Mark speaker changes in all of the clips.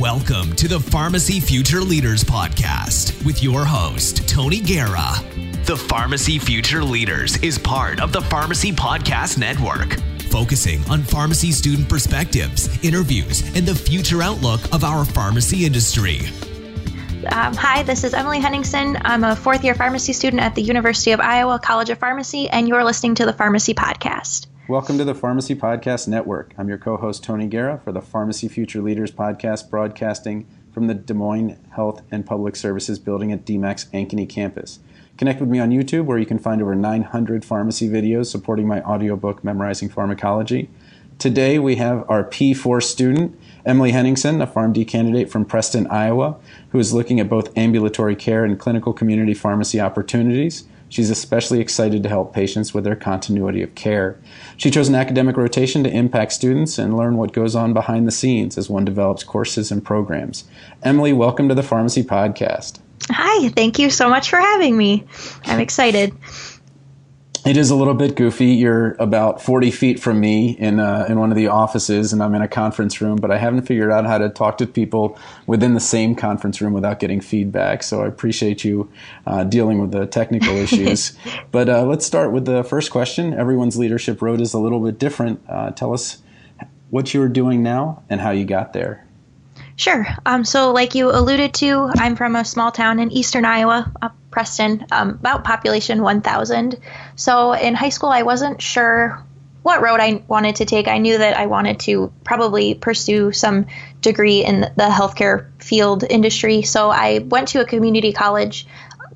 Speaker 1: Welcome to the Pharmacy Future Leaders Podcast with your host, Tony Guerra. The Pharmacy Future Leaders is part of the Pharmacy Podcast Network, focusing on pharmacy student perspectives, interviews, and the future outlook of our pharmacy industry.
Speaker 2: Um, hi, this is Emily Henningsen. I'm a fourth year pharmacy student at the University of Iowa College of Pharmacy, and you're listening to the Pharmacy Podcast.
Speaker 3: Welcome to the Pharmacy Podcast Network. I'm your co host, Tony Guerra, for the Pharmacy Future Leaders Podcast, broadcasting from the Des Moines Health and Public Services building at DMACC's Ankeny campus. Connect with me on YouTube, where you can find over 900 pharmacy videos supporting my audiobook, Memorizing Pharmacology. Today, we have our P4 student, Emily Henningsen, a PharmD candidate from Preston, Iowa, who is looking at both ambulatory care and clinical community pharmacy opportunities. She's especially excited to help patients with their continuity of care. She chose an academic rotation to impact students and learn what goes on behind the scenes as one develops courses and programs. Emily, welcome to the Pharmacy Podcast.
Speaker 2: Hi, thank you so much for having me. I'm excited
Speaker 3: it is a little bit goofy. You're about 40 feet from me in uh, in one of the offices, and I'm in a conference room. But I haven't figured out how to talk to people within the same conference room without getting feedback. So I appreciate you uh, dealing with the technical issues. but uh, let's start with the first question. Everyone's leadership road is a little bit different. Uh, tell us what you're doing now and how you got there.
Speaker 2: Sure. Um, so, like you alluded to, I'm from a small town in eastern Iowa, Preston, um, about population 1,000. So, in high school, I wasn't sure what road I wanted to take. I knew that I wanted to probably pursue some degree in the healthcare field industry. So, I went to a community college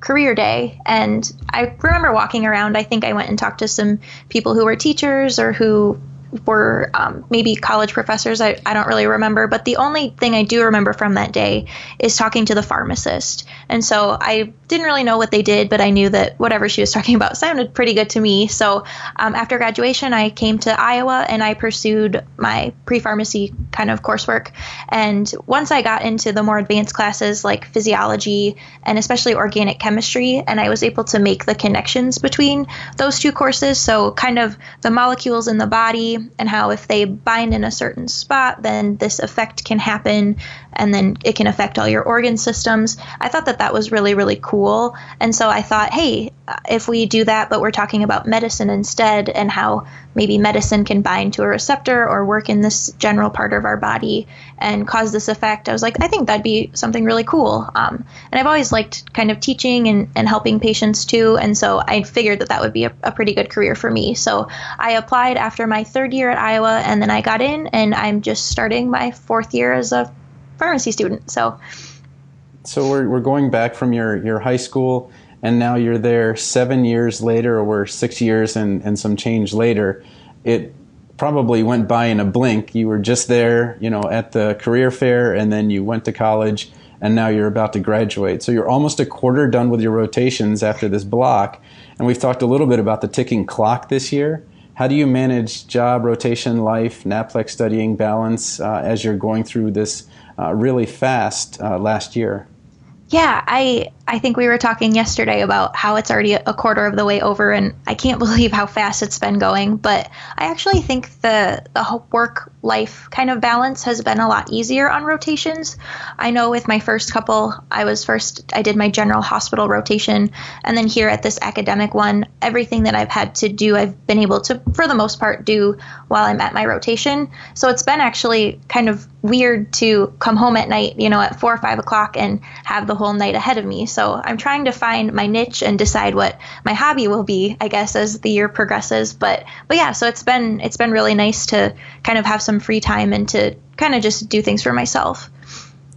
Speaker 2: career day and I remember walking around. I think I went and talked to some people who were teachers or who were um, maybe college professors. I, I don't really remember. But the only thing I do remember from that day is talking to the pharmacist. And so I didn't really know what they did, but I knew that whatever she was talking about sounded pretty good to me. So um, after graduation, I came to Iowa and I pursued my pre pharmacy kind of coursework. And once I got into the more advanced classes like physiology and especially organic chemistry, and I was able to make the connections between those two courses. So, kind of the molecules in the body and how if they bind in a certain spot, then this effect can happen and then it can affect all your organ systems. I thought that that was really, really cool. And so I thought, hey, if we do that, but we're talking about medicine instead and how maybe medicine can bind to a receptor or work in this general part of our body and cause this effect, I was like, I think that'd be something really cool. Um, and I've always liked kind of teaching and, and helping patients too. And so I figured that that would be a, a pretty good career for me. So I applied after my third year at Iowa and then I got in and I'm just starting my fourth year as a pharmacy student. So,
Speaker 3: so we're, we're going back from your, your high school, and now you're there seven years later, or six years and, and some change later. It probably went by in a blink. You were just there, you know, at the career fair, and then you went to college, and now you're about to graduate. So you're almost a quarter done with your rotations after this block. And we've talked a little bit about the ticking clock this year. How do you manage job, rotation, life, NAPLEX studying, balance uh, as you're going through this uh, really fast uh, last year.
Speaker 2: Yeah, I I think we were talking yesterday about how it's already a quarter of the way over, and I can't believe how fast it's been going. But I actually think the the work life kind of balance has been a lot easier on rotations. I know with my first couple, I was first I did my general hospital rotation, and then here at this academic one, everything that I've had to do, I've been able to for the most part do while I'm at my rotation. So it's been actually kind of weird to come home at night, you know, at four or five o'clock and have the whole night ahead of me. So I'm trying to find my niche and decide what my hobby will be, I guess, as the year progresses. But but yeah, so it's been it's been really nice to kind of have some free time and to kind of just do things for myself.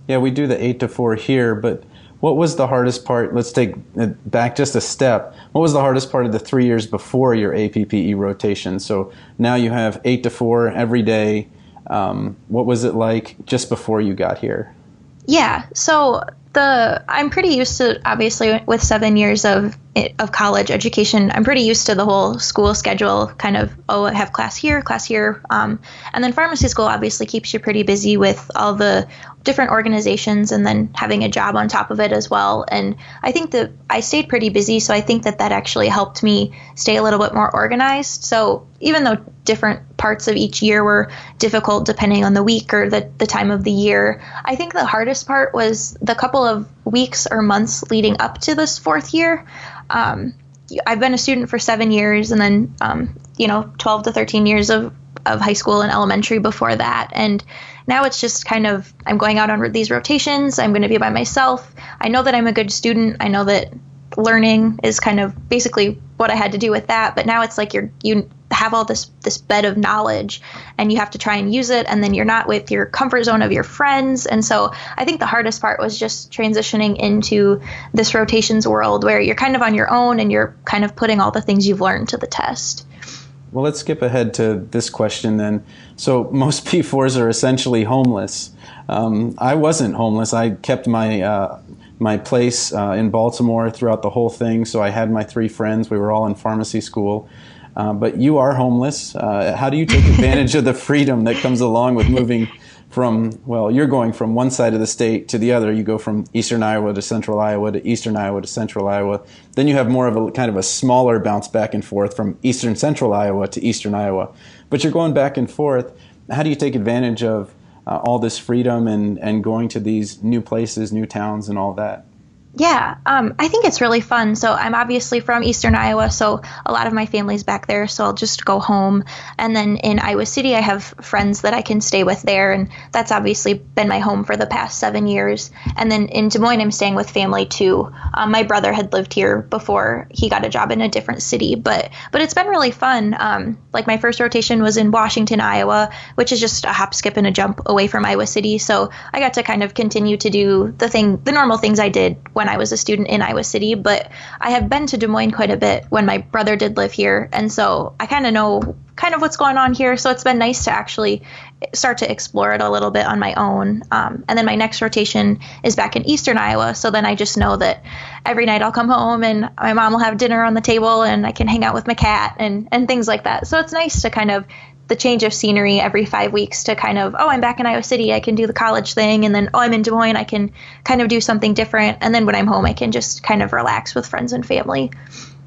Speaker 3: Yeah, we do the eight to four here, but what was the hardest part? Let's take it back just a step. What was the hardest part of the three years before your APPE rotation? So now you have eight to four every day. Um, what was it like just before you got here?
Speaker 2: Yeah, so the I'm pretty used to obviously with seven years of of college education, I'm pretty used to the whole school schedule. Kind of, oh, I have class here, class here, um, and then pharmacy school obviously keeps you pretty busy with all the different organizations and then having a job on top of it as well. And I think that I stayed pretty busy, so I think that that actually helped me stay a little bit more organized. So even though different parts of each year were difficult depending on the week or the, the time of the year, I think the hardest part was the couple of weeks or months leading up to this fourth year. Um, I've been a student for seven years and then, um, you know, 12 to 13 years of, of high school and elementary before that. And now it's just kind of, I'm going out on these rotations. I'm going to be by myself. I know that I'm a good student. I know that learning is kind of basically what I had to do with that. But now it's like you're, you have all this this bed of knowledge and you have to try and use it and then you're not with your comfort zone of your friends. And so i think the hardest part was just transitioning into this rotations world where you're kind of on your own and you're kind of putting all the things you've learned to the test.
Speaker 3: Well let's skip ahead to this question then. So most p4s are essentially homeless. Um, i wasn't homeless. I kept my uh, my place uh, in Baltimore throughout the whole thing. So I had my three friends. We were all in pharmacy school. Uh, but you are homeless. Uh, how do you take advantage of the freedom that comes along with moving from, well, you're going from one side of the state to the other. You go from eastern Iowa to central Iowa to eastern Iowa to central Iowa. Then you have more of a kind of a smaller bounce back and forth from eastern central Iowa to eastern Iowa. But you're going back and forth. How do you take advantage of Uh, all this freedom and, and going to these new places, new towns, and all that?
Speaker 2: Yeah, um, I think it's really fun. So I'm obviously from Eastern Iowa, so a lot of my family's back there. So I'll just go home, and then in Iowa City, I have friends that I can stay with there, and that's obviously been my home for the past seven years. And then in Des Moines, I'm staying with family too. Um, my brother had lived here before he got a job in a different city, but but it's been really fun. Um, like my first rotation was in Washington, Iowa, which is just a hop, skip, and a jump away from Iowa City. So I got to kind of continue to do the thing, the normal things I did when I was a student in Iowa City, but I have been to Des Moines quite a bit when my brother did live here, and so I kind of know kind of what's going on here. So it's been nice to actually start to explore it a little bit on my own. Um, and then my next rotation is back in Eastern Iowa, so then I just know that every night I'll come home and my mom will have dinner on the table, and I can hang out with my cat and and things like that. So it's nice to kind of the change of scenery every five weeks to kind of, oh, I'm back in Iowa City, I can do the college thing. And then, oh, I'm in Des Moines, I can kind of do something different. And then when I'm home, I can just kind of relax with friends and family.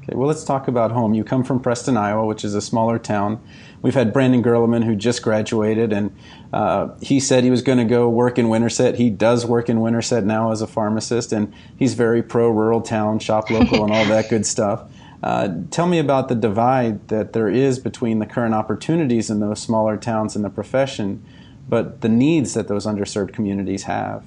Speaker 3: Okay, well, let's talk about home. You come from Preston, Iowa, which is a smaller town. We've had Brandon Gerleman, who just graduated, and uh, he said he was going to go work in Winterset. He does work in Winterset now as a pharmacist, and he's very pro rural town, shop local, and all that good stuff. Uh, tell me about the divide that there is between the current opportunities in those smaller towns in the profession, but the needs that those underserved communities have.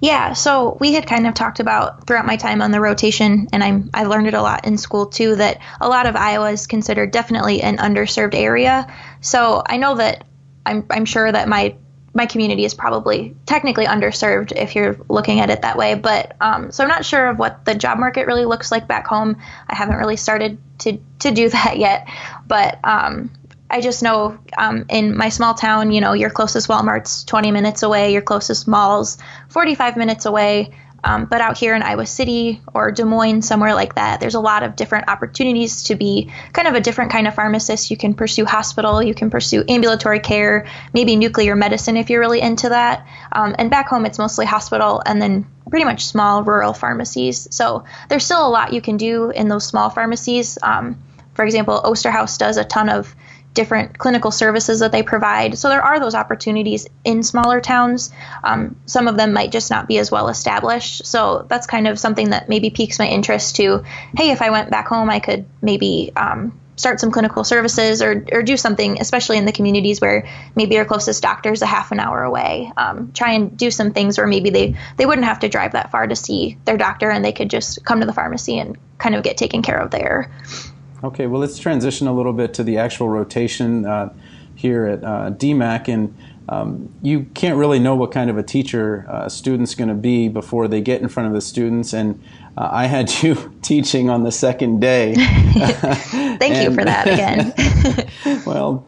Speaker 2: Yeah, so we had kind of talked about throughout my time on the rotation, and I'm I learned it a lot in school too. That a lot of Iowa is considered definitely an underserved area. So I know that I'm I'm sure that my my community is probably technically underserved if you're looking at it that way. But um, so I'm not sure of what the job market really looks like back home. I haven't really started to to do that yet. But um, I just know um, in my small town, you know, your closest Walmart's 20 minutes away, your closest mall's 45 minutes away. Um, but out here in Iowa City or Des Moines, somewhere like that, there's a lot of different opportunities to be kind of a different kind of pharmacist. You can pursue hospital, you can pursue ambulatory care, maybe nuclear medicine if you're really into that. Um, and back home, it's mostly hospital and then pretty much small rural pharmacies. So there's still a lot you can do in those small pharmacies. Um, for example, Osterhaus does a ton of different clinical services that they provide. So there are those opportunities in smaller towns. Um, some of them might just not be as well established. So that's kind of something that maybe piques my interest to, hey, if I went back home, I could maybe um, start some clinical services or, or do something, especially in the communities where maybe your closest doctor is a half an hour away. Um, try and do some things where maybe they, they wouldn't have to drive that far to see their doctor and they could just come to the pharmacy and kind of get taken care of there.
Speaker 3: Okay, well, let's transition a little bit to the actual rotation uh, here at uh, DMACC. And um, you can't really know what kind of a teacher uh, a student's going to be before they get in front of the students. And uh, I had you teaching on the second day.
Speaker 2: Thank and, you for that again.
Speaker 3: well,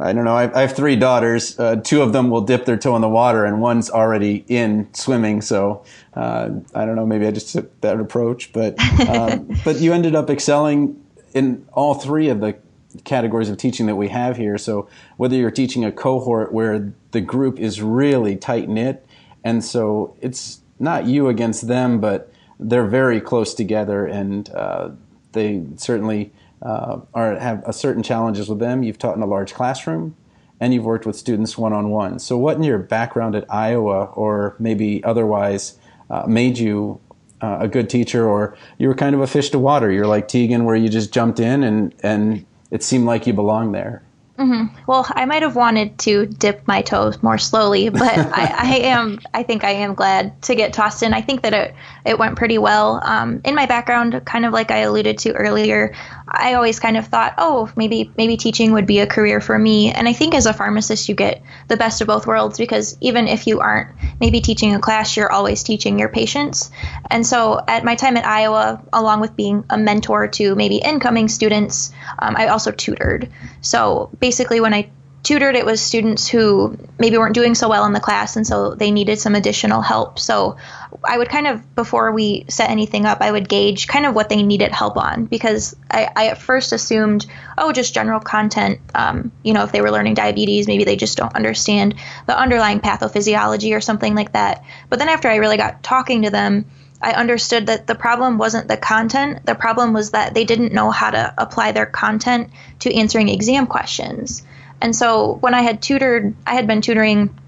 Speaker 3: I don't know. I, I have three daughters. Uh, two of them will dip their toe in the water, and one's already in swimming. So uh, I don't know. Maybe I just took that approach, but um, but you ended up excelling in all three of the categories of teaching that we have here. So whether you're teaching a cohort where the group is really tight knit, and so it's not you against them, but they're very close together, and uh, they certainly uh, are have a certain challenges with them. You've taught in a large classroom, and you've worked with students one on one. So, what in your background at Iowa, or maybe otherwise, uh, made you uh, a good teacher, or you were kind of a fish to water? You're like Tegan, where you just jumped in and and it seemed like you belonged there.
Speaker 2: Mm-hmm. Well, I might have wanted to dip my toes more slowly, but I, I, am. I think I am glad to get tossed in. I think that it it went pretty well. Um, in my background, kind of like I alluded to earlier, I always kind of thought, oh, maybe maybe teaching would be a career for me. And I think as a pharmacist, you get the best of both worlds because even if you aren't maybe teaching a class, you're always teaching your patients. And so at my time at Iowa, along with being a mentor to maybe incoming students, um, I also tutored. So basically, when I tutored, it was students who maybe weren't doing so well in the class, and so they needed some additional help. So I would kind of, before we set anything up, I would gauge kind of what they needed help on because I, I at first assumed, oh, just general content. Um, you know, if they were learning diabetes, maybe they just don't understand the underlying pathophysiology or something like that. But then after I really got talking to them, I understood that the problem wasn't the content. The problem was that they didn't know how to apply their content to answering exam questions. And so when I had tutored, I had been tutoring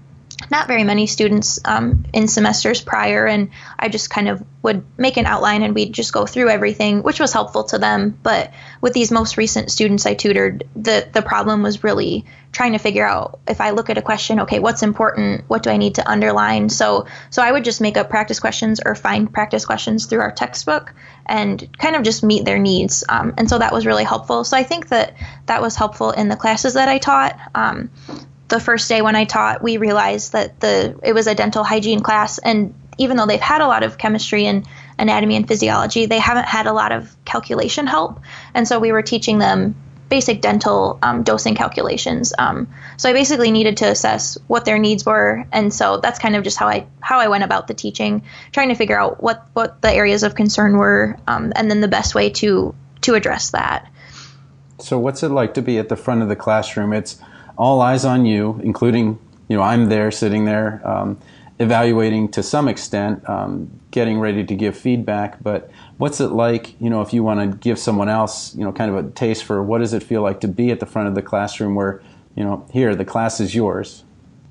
Speaker 2: not very many students um, in semesters prior, and I just kind of would make an outline and we'd just go through everything, which was helpful to them. But with these most recent students I tutored, the the problem was really trying to figure out if I look at a question, okay, what's important? What do I need to underline? So so I would just make up practice questions or find practice questions through our textbook and kind of just meet their needs. Um, and so that was really helpful. So I think that that was helpful in the classes that I taught. Um, the first day when I taught, we realized that the it was a dental hygiene class, and even though they've had a lot of chemistry and anatomy and physiology, they haven't had a lot of calculation help, and so we were teaching them basic dental um, dosing calculations. Um, so I basically needed to assess what their needs were, and so that's kind of just how I how I went about the teaching, trying to figure out what what the areas of concern were, um, and then the best way to to address that.
Speaker 3: So what's it like to be at the front of the classroom? It's all eyes on you, including you know I'm there sitting there um, evaluating to some extent, um, getting ready to give feedback. But what's it like, you know, if you want to give someone else, you know, kind of a taste for what does it feel like to be at the front of the classroom where, you know, here the class is yours.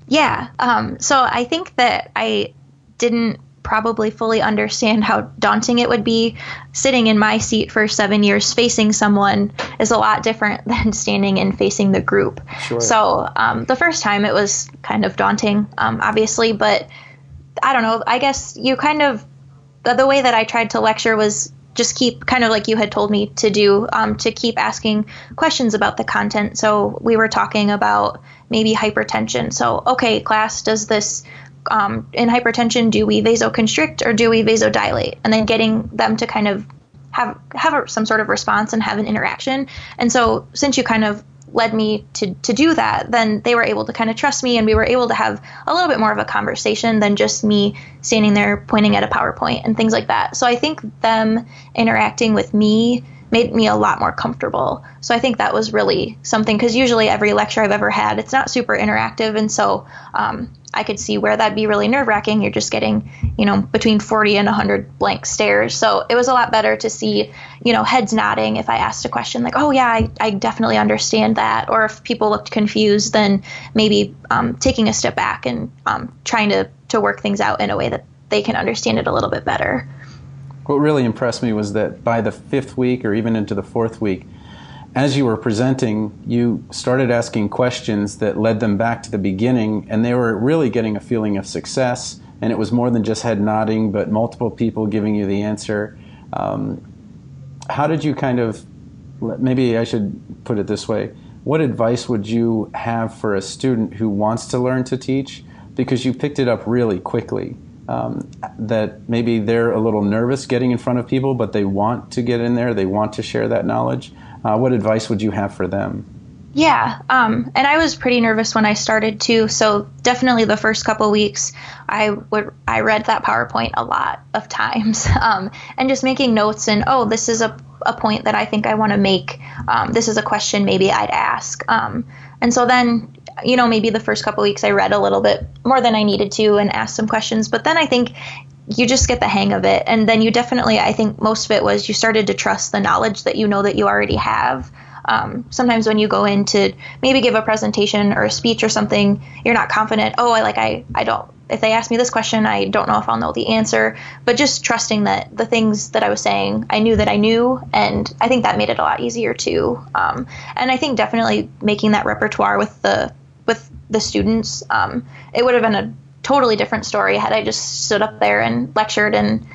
Speaker 2: Yeah. Um, so I think that I didn't probably fully understand how daunting it would be. Sitting in my seat for seven years facing someone is a lot different than standing and facing the group. Sure. So um, the first time it was kind of daunting, um, obviously, but I don't know. I guess you kind of, the, the, way that I tried to lecture was just keep kind of like you had told me to do um, to keep asking questions about the content so we were talking about maybe hypertension so okay class does this um, in hypertension, do we vasoconstrict or do we vasodilate? And then getting them to kind of have have a, some sort of response and have an interaction. And so, since you kind of led me to to do that, then they were able to kind of trust me, and we were able to have a little bit more of a conversation than just me standing there pointing at a PowerPoint and things like that. So I think them interacting with me made me a lot more comfortable. So I think that was really something because usually every lecture I've ever had, it's not super interactive, and so um, I could see where that'd be really nerve wracking. You're just getting, you know, between 40 and 100 blank stares. So it was a lot better to see, you know, heads nodding if I asked a question like, oh yeah, I, I definitely understand that. Or if people looked confused, then maybe um, taking a step back and um, trying to to work things out in a way that they can understand it a little bit better.
Speaker 3: What really impressed me was that by the fifth week or even into the fourth week, as you were presenting, you started asking questions that led them back to the beginning, and they were really getting a feeling of success. And it was more than just head nodding, but multiple people giving you the answer. Um, how did you kind of, maybe I should put it this way, what advice would you have for a student who wants to learn to teach? Because you picked it up really quickly um, that maybe they're a little nervous getting in front of people, but they want to get in there, they want to share that knowledge. Uh, what advice would you have for them?
Speaker 2: Yeah, um, and I was pretty nervous when I started too. So definitely the first couple weeks, I would I read that PowerPoint a lot of times, um, and just making notes and oh, this is a a point that I think I want to make. Um, this is a question maybe I'd ask. Um, and so then, you know, maybe the first couple weeks I read a little bit more than I needed to and asked some questions. But then I think you just get the hang of it, and then you definitely I think most of it was you started to trust the knowledge that you know that you already have. Um, sometimes when you go in to maybe give a presentation or a speech or something, you're not confident. Oh, I like I I don't. If they ask me this question, I don't know if I'll know the answer. But just trusting that the things that I was saying, I knew that I knew, and I think that made it a lot easier too. Um, and I think definitely making that repertoire with the with the students, um, it would have been a totally different story had I just stood up there and lectured and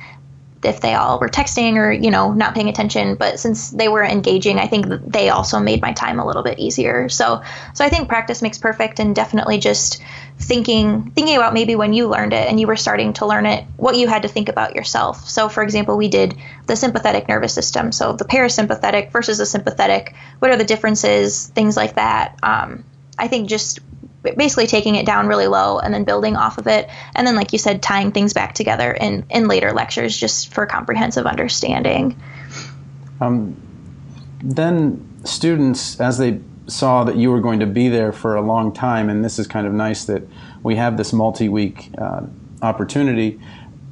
Speaker 2: if they all were texting or you know not paying attention. But since they were engaging i think they also made my time a little bit easier. So so i think practice makes perfect and definitely just thinking thinking about maybe when you learned it and you were starting to learn it what you had to think about yourself. So for example we did the sympathetic nervous system. So the parasympathetic versus the sympathetic what are the differences things like that. Um, i think just basically taking it down really low and then building off of it. And then like you said tying things back together in in later lectures just for comprehensive understanding.
Speaker 3: Um, then students as they saw that you were going to be there for a long time and this is kind of nice that we have this multi-week uh, opportunity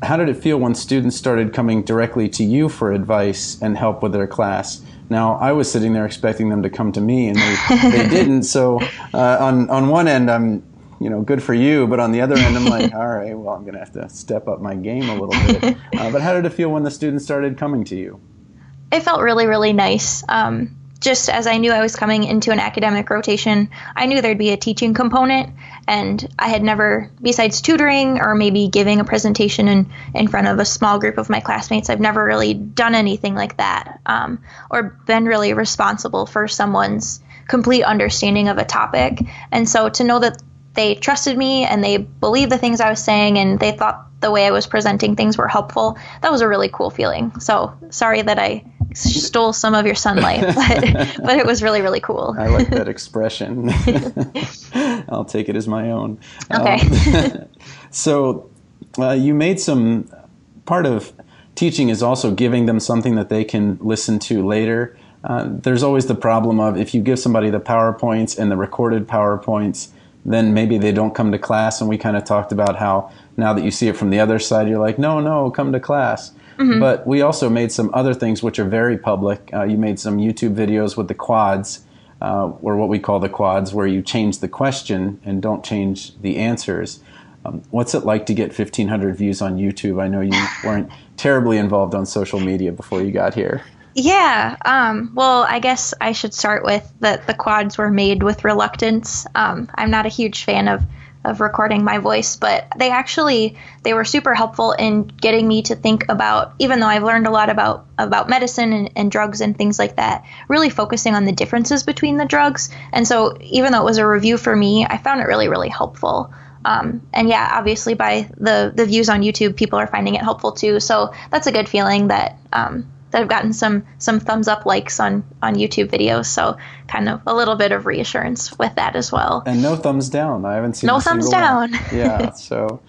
Speaker 3: how did it feel when students started coming directly to you for advice and help with their class now, I was sitting there expecting them to come to me, and they, they didn't. So, uh, on on one end, I'm you know good for you, but on the other end, I'm like, all right, well, I'm going to have to step up my game a little bit. Uh, but how did it feel when the students started coming to you?
Speaker 2: It felt really, really nice. Um, just as I knew I was coming into an academic rotation, I knew there'd be a teaching component. And I had never, besides tutoring or maybe giving a presentation in, in front of a small group of my classmates, I've never really done anything like that um, or been really responsible for someone's complete understanding of a topic. And so to know that they trusted me and they believed the things I was saying and they thought the way I was presenting things were helpful, that was a really cool feeling. So sorry that I stole some of your sunlight, but, but it was really, really cool.
Speaker 3: I like that expression. I'll take it as my own.
Speaker 2: Okay. Um,
Speaker 3: so uh, you made some, part of teaching is also giving them something that they can listen to later. Uh, there's always the problem of if you give somebody the PowerPoints and the recorded PowerPoints, then maybe they don't come to class. And we kind of talked about how now that you see it from the other side, you're like, no, no, come to class. Mm-hmm. But we also made some other things which are very public. Uh, you made some YouTube videos with the quads, uh, or what we call the quads, where you change the question and don't change the answers. Um, what's it like to get 1,500 views on YouTube? I know you weren't terribly involved on social media before you got here.
Speaker 2: Yeah. Um, well, I guess I should start with that the quads were made with reluctance. Um, I'm not a huge fan of of recording my voice, but they actually they were super helpful in getting me to think about even though I've learned a lot about about medicine and, and drugs and things like that, really focusing on the differences between the drugs. And so even though it was a review for me, I found it really, really helpful. Um, and yeah, obviously by the the views on YouTube, people are finding it helpful too. So that's a good feeling that um, that I've gotten some some thumbs up likes on on YouTube videos. So kind of a little bit of reassurance with that as well.
Speaker 3: And no thumbs down. I haven't seen
Speaker 2: no thumbs down.
Speaker 3: yeah. So,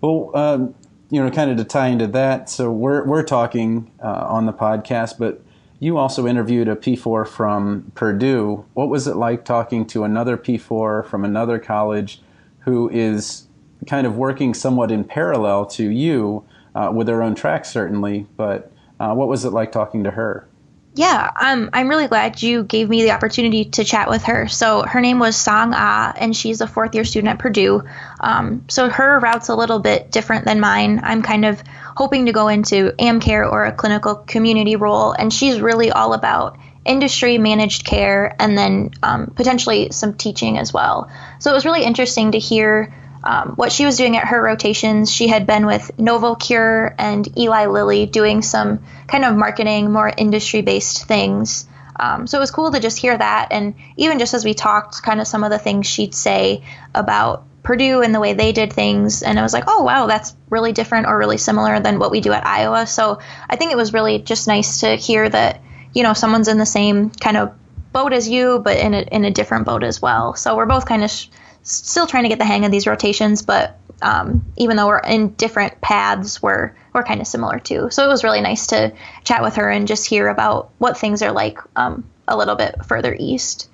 Speaker 3: well, um, you know, kind of to tie into that. So we're we're talking uh, on the podcast, but you also interviewed a P4 from Purdue. What was it like talking to another P4 from another college who is kind of working somewhat in parallel to you uh, with their own track, certainly, but uh, what was it like talking to her?
Speaker 2: Yeah, um, I'm really glad you gave me the opportunity to chat with her. So her name was Song Ah, and she's a fourth year student at Purdue. Um, so her route's a little bit different than mine. I'm kind of hoping to go into AmCare or a clinical community role, and she's really all about industry managed care and then um, potentially some teaching as well. So it was really interesting to hear um, what she was doing at her rotations, she had been with NovoCure and Eli Lilly doing some kind of marketing, more industry based things. Um, so it was cool to just hear that. And even just as we talked, kind of some of the things she'd say about Purdue and the way they did things. And I was like, oh, wow, that's really different or really similar than what we do at Iowa. So I think it was really just nice to hear that, you know, someone's in the same kind of boat as you, but in a, in a different boat as well. So we're both kind of sh- still trying to get the hang of these rotations, but um, even though we're in different paths, we're we're kind of similar too. So it was really nice to chat with her and just hear about what things are like um, a little bit further east.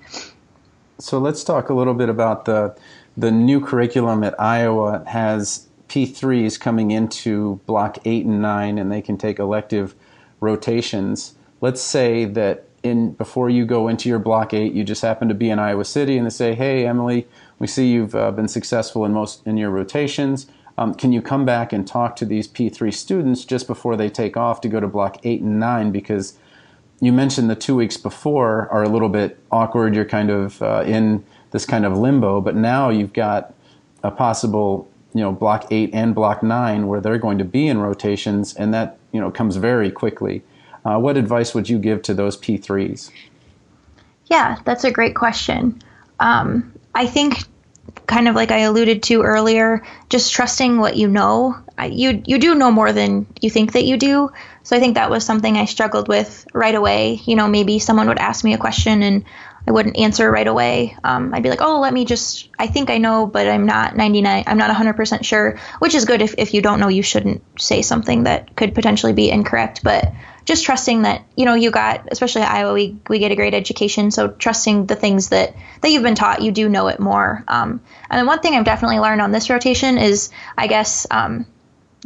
Speaker 3: So let's talk a little bit about the the new curriculum at Iowa has P3s coming into block 8 and 9 and they can take elective rotations. Let's say that in before you go into your block 8 you just happen to be in Iowa City and they say, "Hey Emily, we see you've uh, been successful in most in your rotations. Um, can you come back and talk to these P3 students just before they take off to go to block 8 and 9 because you mentioned the two weeks before are a little bit awkward. You're kind of uh, in this kind of limbo, but now you've got a possible, you know, block eight and block nine where they're going to be in rotations, and that you know comes very quickly. Uh, what advice would you give to those P3s?
Speaker 2: Yeah, that's a great question. Um, I think, kind of like I alluded to earlier, just trusting what you know. I, you you do know more than you think that you do. So I think that was something I struggled with right away. You know, maybe someone would ask me a question and I wouldn't answer right away. Um, I'd be like, oh, let me just, I think I know, but I'm not 99, I'm not 100% sure, which is good if, if you don't know, you shouldn't say something that could potentially be incorrect. But just trusting that, you know, you got, especially at Iowa, we, we get a great education. So trusting the things that, that you've been taught, you do know it more. Um, and then one thing I've definitely learned on this rotation is, I guess, um,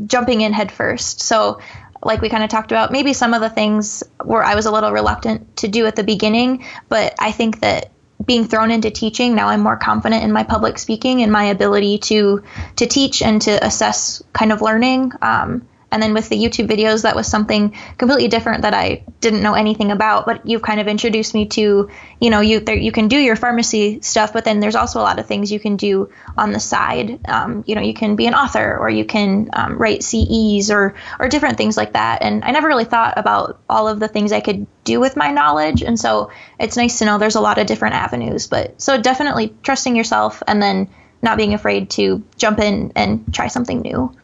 Speaker 2: jumping in head first. So like we kind of talked about, maybe some of the things where I was a little reluctant to do at the beginning, but I think that being thrown into teaching now i'm more confident in my public speaking and my ability to to teach and to assess kind of learning um, and then with the YouTube videos, that was something completely different that I didn't know anything about. But you've kind of introduced me to, you know, you there, you can do your pharmacy stuff, but then there's also a lot of things you can do on the side. Um, you know, you can be an author, or you can um, write CEs, or or different things like that. And I never really thought about all of the things I could do with my knowledge. And so it's nice to know there's a lot of different avenues. But so definitely trusting yourself, and then not being afraid to jump in and try something new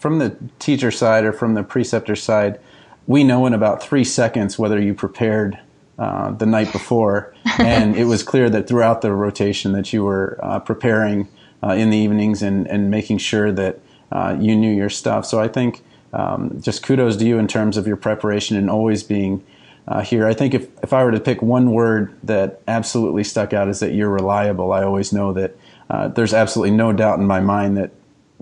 Speaker 3: from the teacher side or from the preceptor side, we know in about three seconds whether you prepared uh, the night before, and it was clear that throughout the rotation that you were uh, preparing uh, in the evenings and, and making sure that uh, you knew your stuff. So I think um, just kudos to you in terms of your preparation and always being uh, here. I think if, if I were to pick one word that absolutely stuck out is that you're reliable. I always know that uh, there's absolutely no doubt in my mind that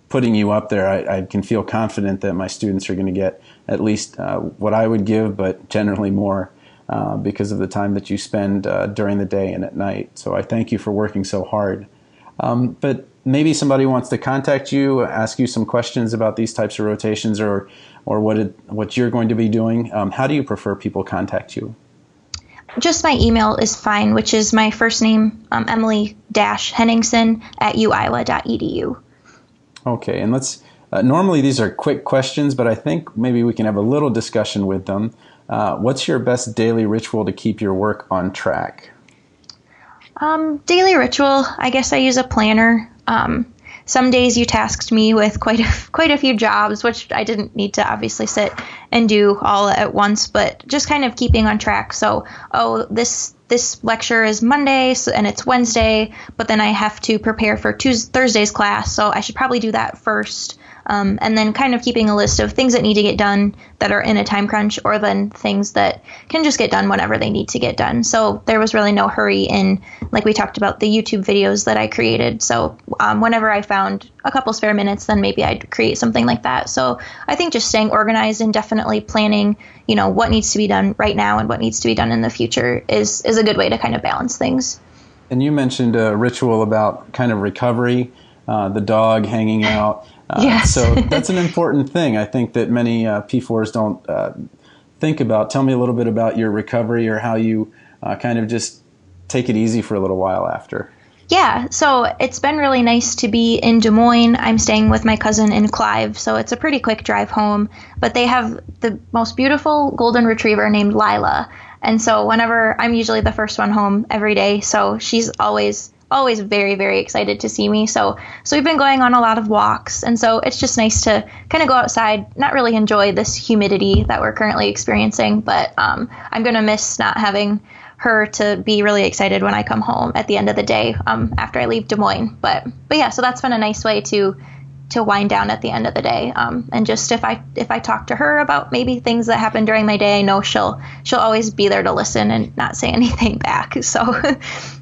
Speaker 3: putting you up there, I, I, can feel confident that my students are going to get at least uh, what I would give, but generally more uh, because of the time that you spend uh, during the day and at night. So I thank you for working so hard. Um, but maybe somebody wants to contact you, ask you some questions about these types of rotations, or or what it, what you're going to be doing. Um, how do you prefer people contact you?
Speaker 2: Just my email is fine, which is my first name, um, Emily Henningsen at uiowa.edu.
Speaker 3: Okay, and let's. Uh, normally these are quick questions, but I think maybe we can have a little discussion with them. Uh, what's your best daily ritual to keep your work on track?
Speaker 2: Um, daily ritual. I guess I use a planner. Um, some days you tasked me with quite a quite a few jobs, which I didn't need to obviously sit and do all at once, but just kind of keeping on track. So, oh, this this lecture is Monday so, and it's Wednesday, but then I have to prepare for Tuesday, Thursday's class, so I should probably do that first. Um, and then kind of keeping a list of things that need to get done that are in a time crunch, or then things that can just get done whenever they need to get done. So there was really no hurry in, like we talked about, the YouTube videos that I created. So um, whenever I found a couple spare minutes, then maybe I'd create something like that. So I think just staying organized and definitely planning, you know, what needs to be done right now and what needs to be done in the future is is a good way to kind of balance things.
Speaker 3: And you mentioned a ritual about kind of recovery, uh, the dog hanging out.
Speaker 2: Uh, yes.
Speaker 3: so that's an important thing. I think that many uh, P4s don't uh, think about. Tell me a little bit about your recovery or how you uh, kind of just take it easy for a little while after.
Speaker 2: Yeah, so it's been really nice to be in Des Moines. I'm staying with my cousin in Clive, so it's a pretty quick drive home. But they have the most beautiful golden retriever named Lila. And so whenever I'm usually the first one home every day, so she's always always very very excited to see me so so we've been going on a lot of walks and so it's just nice to kind of go outside not really enjoy this humidity that we're currently experiencing but um, i'm going to miss not having her to be really excited when I come home at the end of the day um, after I leave Des Moines. But but yeah, so that's been a nice way to to wind down at the end of the day. Um, and just if I if I talk to her about maybe things that happen during my day, I know she'll she'll always be there to listen and not say anything back. So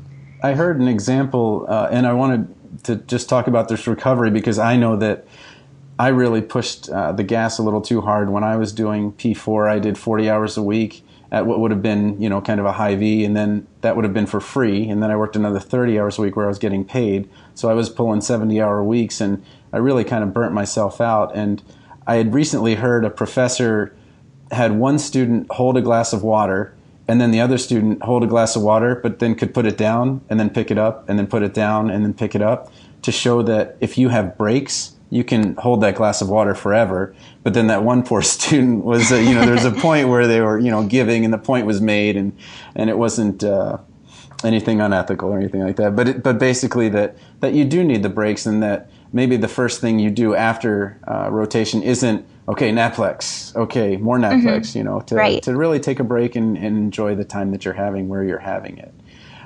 Speaker 3: I heard an example, uh, and I wanted to just talk about this recovery because I know that. I really pushed uh, the gas a little too hard when I was doing P4. I did 40 hours a week at what would have been, you know, kind of a Hy-Vee, and then that would have been for free. And then I worked another 30 hours a week where I was getting paid. So I was pulling 70 hour weeks, and I really kind of burnt myself out. And I had recently heard a professor had one student hold a glass of water and then the other student hold a glass of water, but then could put it down and then pick it up and then put it down and then pick it up to show that if you have breaks, you can hold that glass of water forever. But then that one poor student was, uh, you know, there's a point where they were, you know, giving and the point was made and, and it wasn't, uh, anything unethical or anything like that. But it, but basically that that you do need the breaks and that maybe the first thing you do after uh, rotation isn't okay Netflix, okay more Netflix, mm-hmm. you know, to
Speaker 2: right.
Speaker 3: to really take a break and, and, enjoy the time that you're having where you're having it.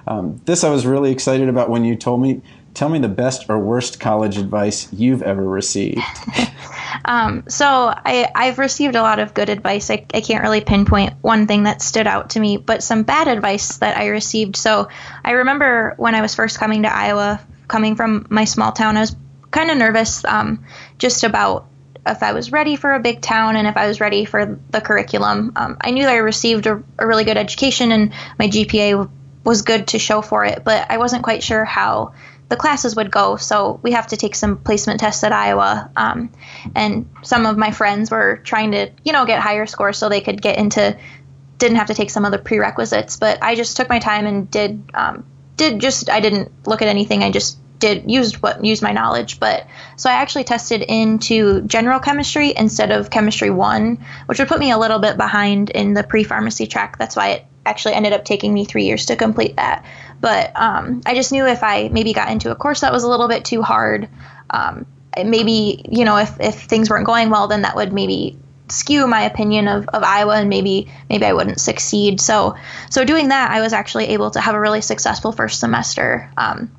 Speaker 3: Um, this I was really excited about when you told me. Tell me the best or worst college advice you've ever received.
Speaker 2: Um, so I, I've received a lot of good advice. I, I can't really pinpoint one thing that stood out to me, but some bad advice that I received. So I remember when I was first coming to Iowa, coming from my small town, I was kind of nervous um, just about if I was ready for a big town and if I was ready for the curriculum. Um, I knew that I received a, a, really good education and my GPA was good to show for it, but I wasn't quite sure how the classes would go. So we have to take some placement tests at Iowa. Um, and some of my friends were trying to, you know, get higher scores so they could get into, didn't have to take some of the prerequisites. But I just took my time and did, um, did just, I didn't look at anything. I just did used what used my knowledge but so i actually tested into general chemistry instead of chemistry one which would put me a little bit behind in the pre-pharmacy track. That's why it actually ended up taking me three years to complete that. But um, I just knew if I maybe got into a course that was a little bit too hard, um, maybe, you know, if, if things weren't going well, then that would maybe skew my opinion of, of Iowa and maybe maybe I wouldn't succeed. So so doing that, I was actually able to have a really successful first semester, um,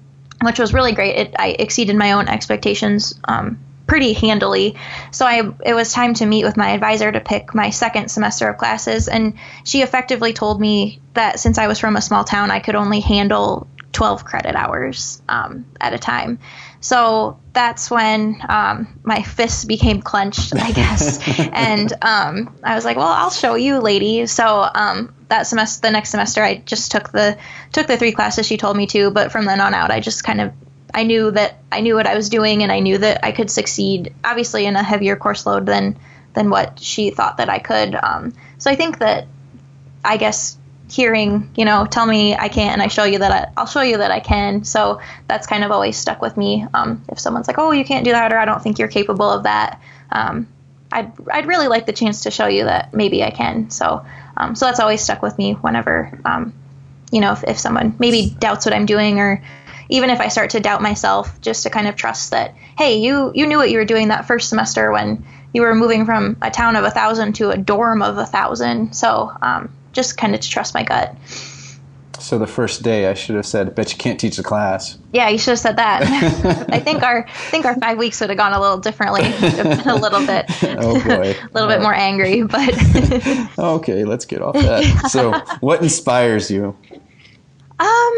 Speaker 2: which was really great. It, I exceeded my own expectations um, pretty handily. So I it was time to meet with my advisor to pick my second semester of classes and she effectively told me that since I was from a small town I could only handle 12 credit hours um, at a time. So that's when um, my fists became clenched, I guess. and um, I was like, "Well, I'll show you, lady." So um, that semester, the next semester, I just took the took the three classes she told me to. But from then on out, I just kind of I knew that I knew what I was doing and I knew that I could succeed obviously in a heavier course load than than what she thought that I could. Um, so I think that I guess hearing, you know, tell me I can't and I show you that I, I'll show you that I can. So that's kind of always stuck with me. Um, if someone's like, oh, you can't do that or I don't think you're capable of that, um, I'd, I'd really like the chance to show you that maybe I can. So, um, so that's always stuck with me whenever, um, you know, if, if someone maybe doubts what I'm doing or even if I start to doubt myself, just to kind of trust that, hey, you you knew what you were doing that first semester when you were moving from a town of a thousand to a dorm of a thousand. So um, just kind of to trust my gut.
Speaker 3: So the first day, I should have said, "Bet you can't teach the class."
Speaker 2: Yeah, you should have said that. I think our I think our five weeks would have gone a little differently, a little bit,
Speaker 3: oh boy,
Speaker 2: a little bit more angry. But
Speaker 3: okay, let's get off that. So, what inspires you?
Speaker 2: Um,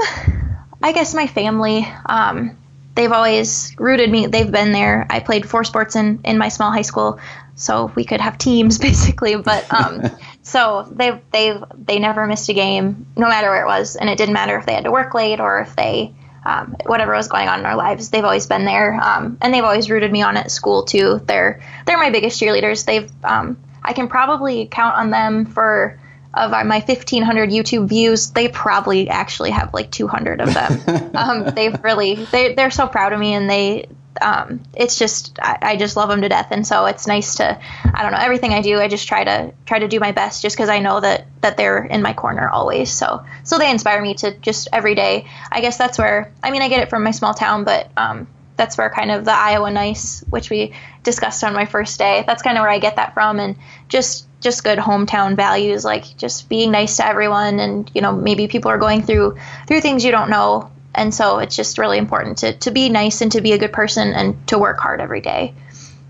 Speaker 2: I guess my family. Um, they've always rooted me. They've been there. I played four sports in in my small high school, so we could have teams basically. But um, so they they they never missed a game, no matter where it was, and it didn't matter if they had to work late or if they um, whatever was going on in our lives. They've always been there, um, and they've always rooted me on at school too. They're they're my biggest cheerleaders. They've um, I can probably count on them for of my 1500 YouTube views, they probably actually have like 200 of them. um, they've really, they, they're so proud of me and they, um, it's just, I, I, just love them to death. And so it's nice to, I don't know, everything I do, I just try to, try to do my best just cause I know that, that they're in my corner always. So, so they inspire me to just every day. I guess that's where, I mean, I get it from my small town, but, um, that's where kind of the Iowa nice, which we discussed on my first day, that's kind of where I get that from. And just, just good hometown values like just being nice to everyone and you know maybe people are going through through things you don't know and so it's just really important to, to be nice and to be a good person and to work hard every day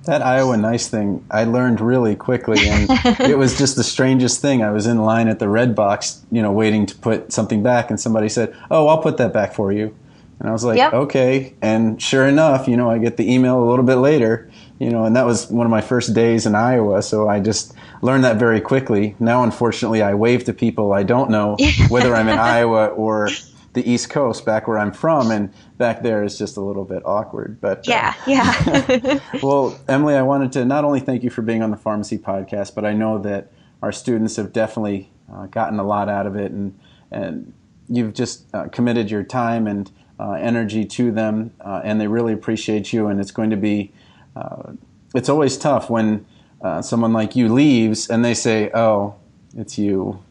Speaker 3: that Iowa Nice thing, I learned really quickly, and it was just the strangest thing. I was in line at the Redbox, you know, waiting to put something back, and somebody said, "Oh, I'll put that back for you." And I was like, yep. "Okay." And sure enough, you know, I get the email a little bit later, you know, and that was one of my first days in Iowa, so I just learned that very quickly. Now, unfortunately, I wave to people I don't know whether I'm in Iowa or the East Coast, back where I'm from, and back there is just a little bit awkward. But
Speaker 2: yeah, uh, yeah.
Speaker 3: well, Emily, I wanted to not only thank you for being on the Pharmacy Podcast, but I know that our students have definitely uh, gotten a lot out of it, and and you've just uh, committed your time and uh, energy to them, uh, and they really appreciate you. And it's going to be, uh, it's always tough when someone like you leaves and they say, "Oh, it's you."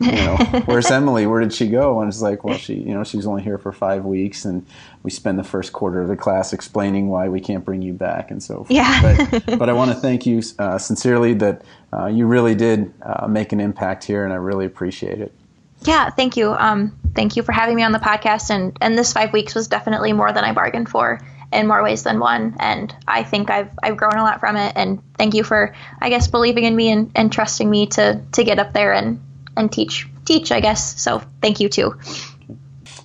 Speaker 3: You know, where's Emily? Where did she go? And it's like, well, she, you know, she's only here for five weeks, and we spend the first quarter of the class explaining why we can't bring you back and so forth.
Speaker 2: Yeah.
Speaker 3: but, but I want to thank you uh, sincerely that uh, you really did uh, make an impact here, and I really appreciate it.
Speaker 2: Yeah, thank you. Um, thank you for having me on the podcast, and and this five weeks was definitely more than I bargained for in more ways than one. And I think I've I've grown a lot from it. And thank you for I guess believing in me and, and trusting me to to get up there and and teach teach, I guess. So thank you too.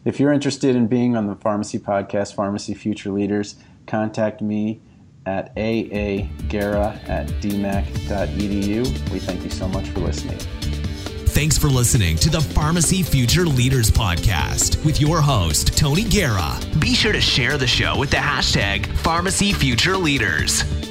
Speaker 3: If you're interested in being on the Pharmacy Podcast, Pharmacy Future Leaders, contact me at aagara at dmacc.edu. We thank you so much for listening.
Speaker 1: Thanks for listening to the Pharmacy Future Leaders Podcast with your host, Tony Guerra. Be sure to share the show with the hashtag Pharmacy Future Leaders.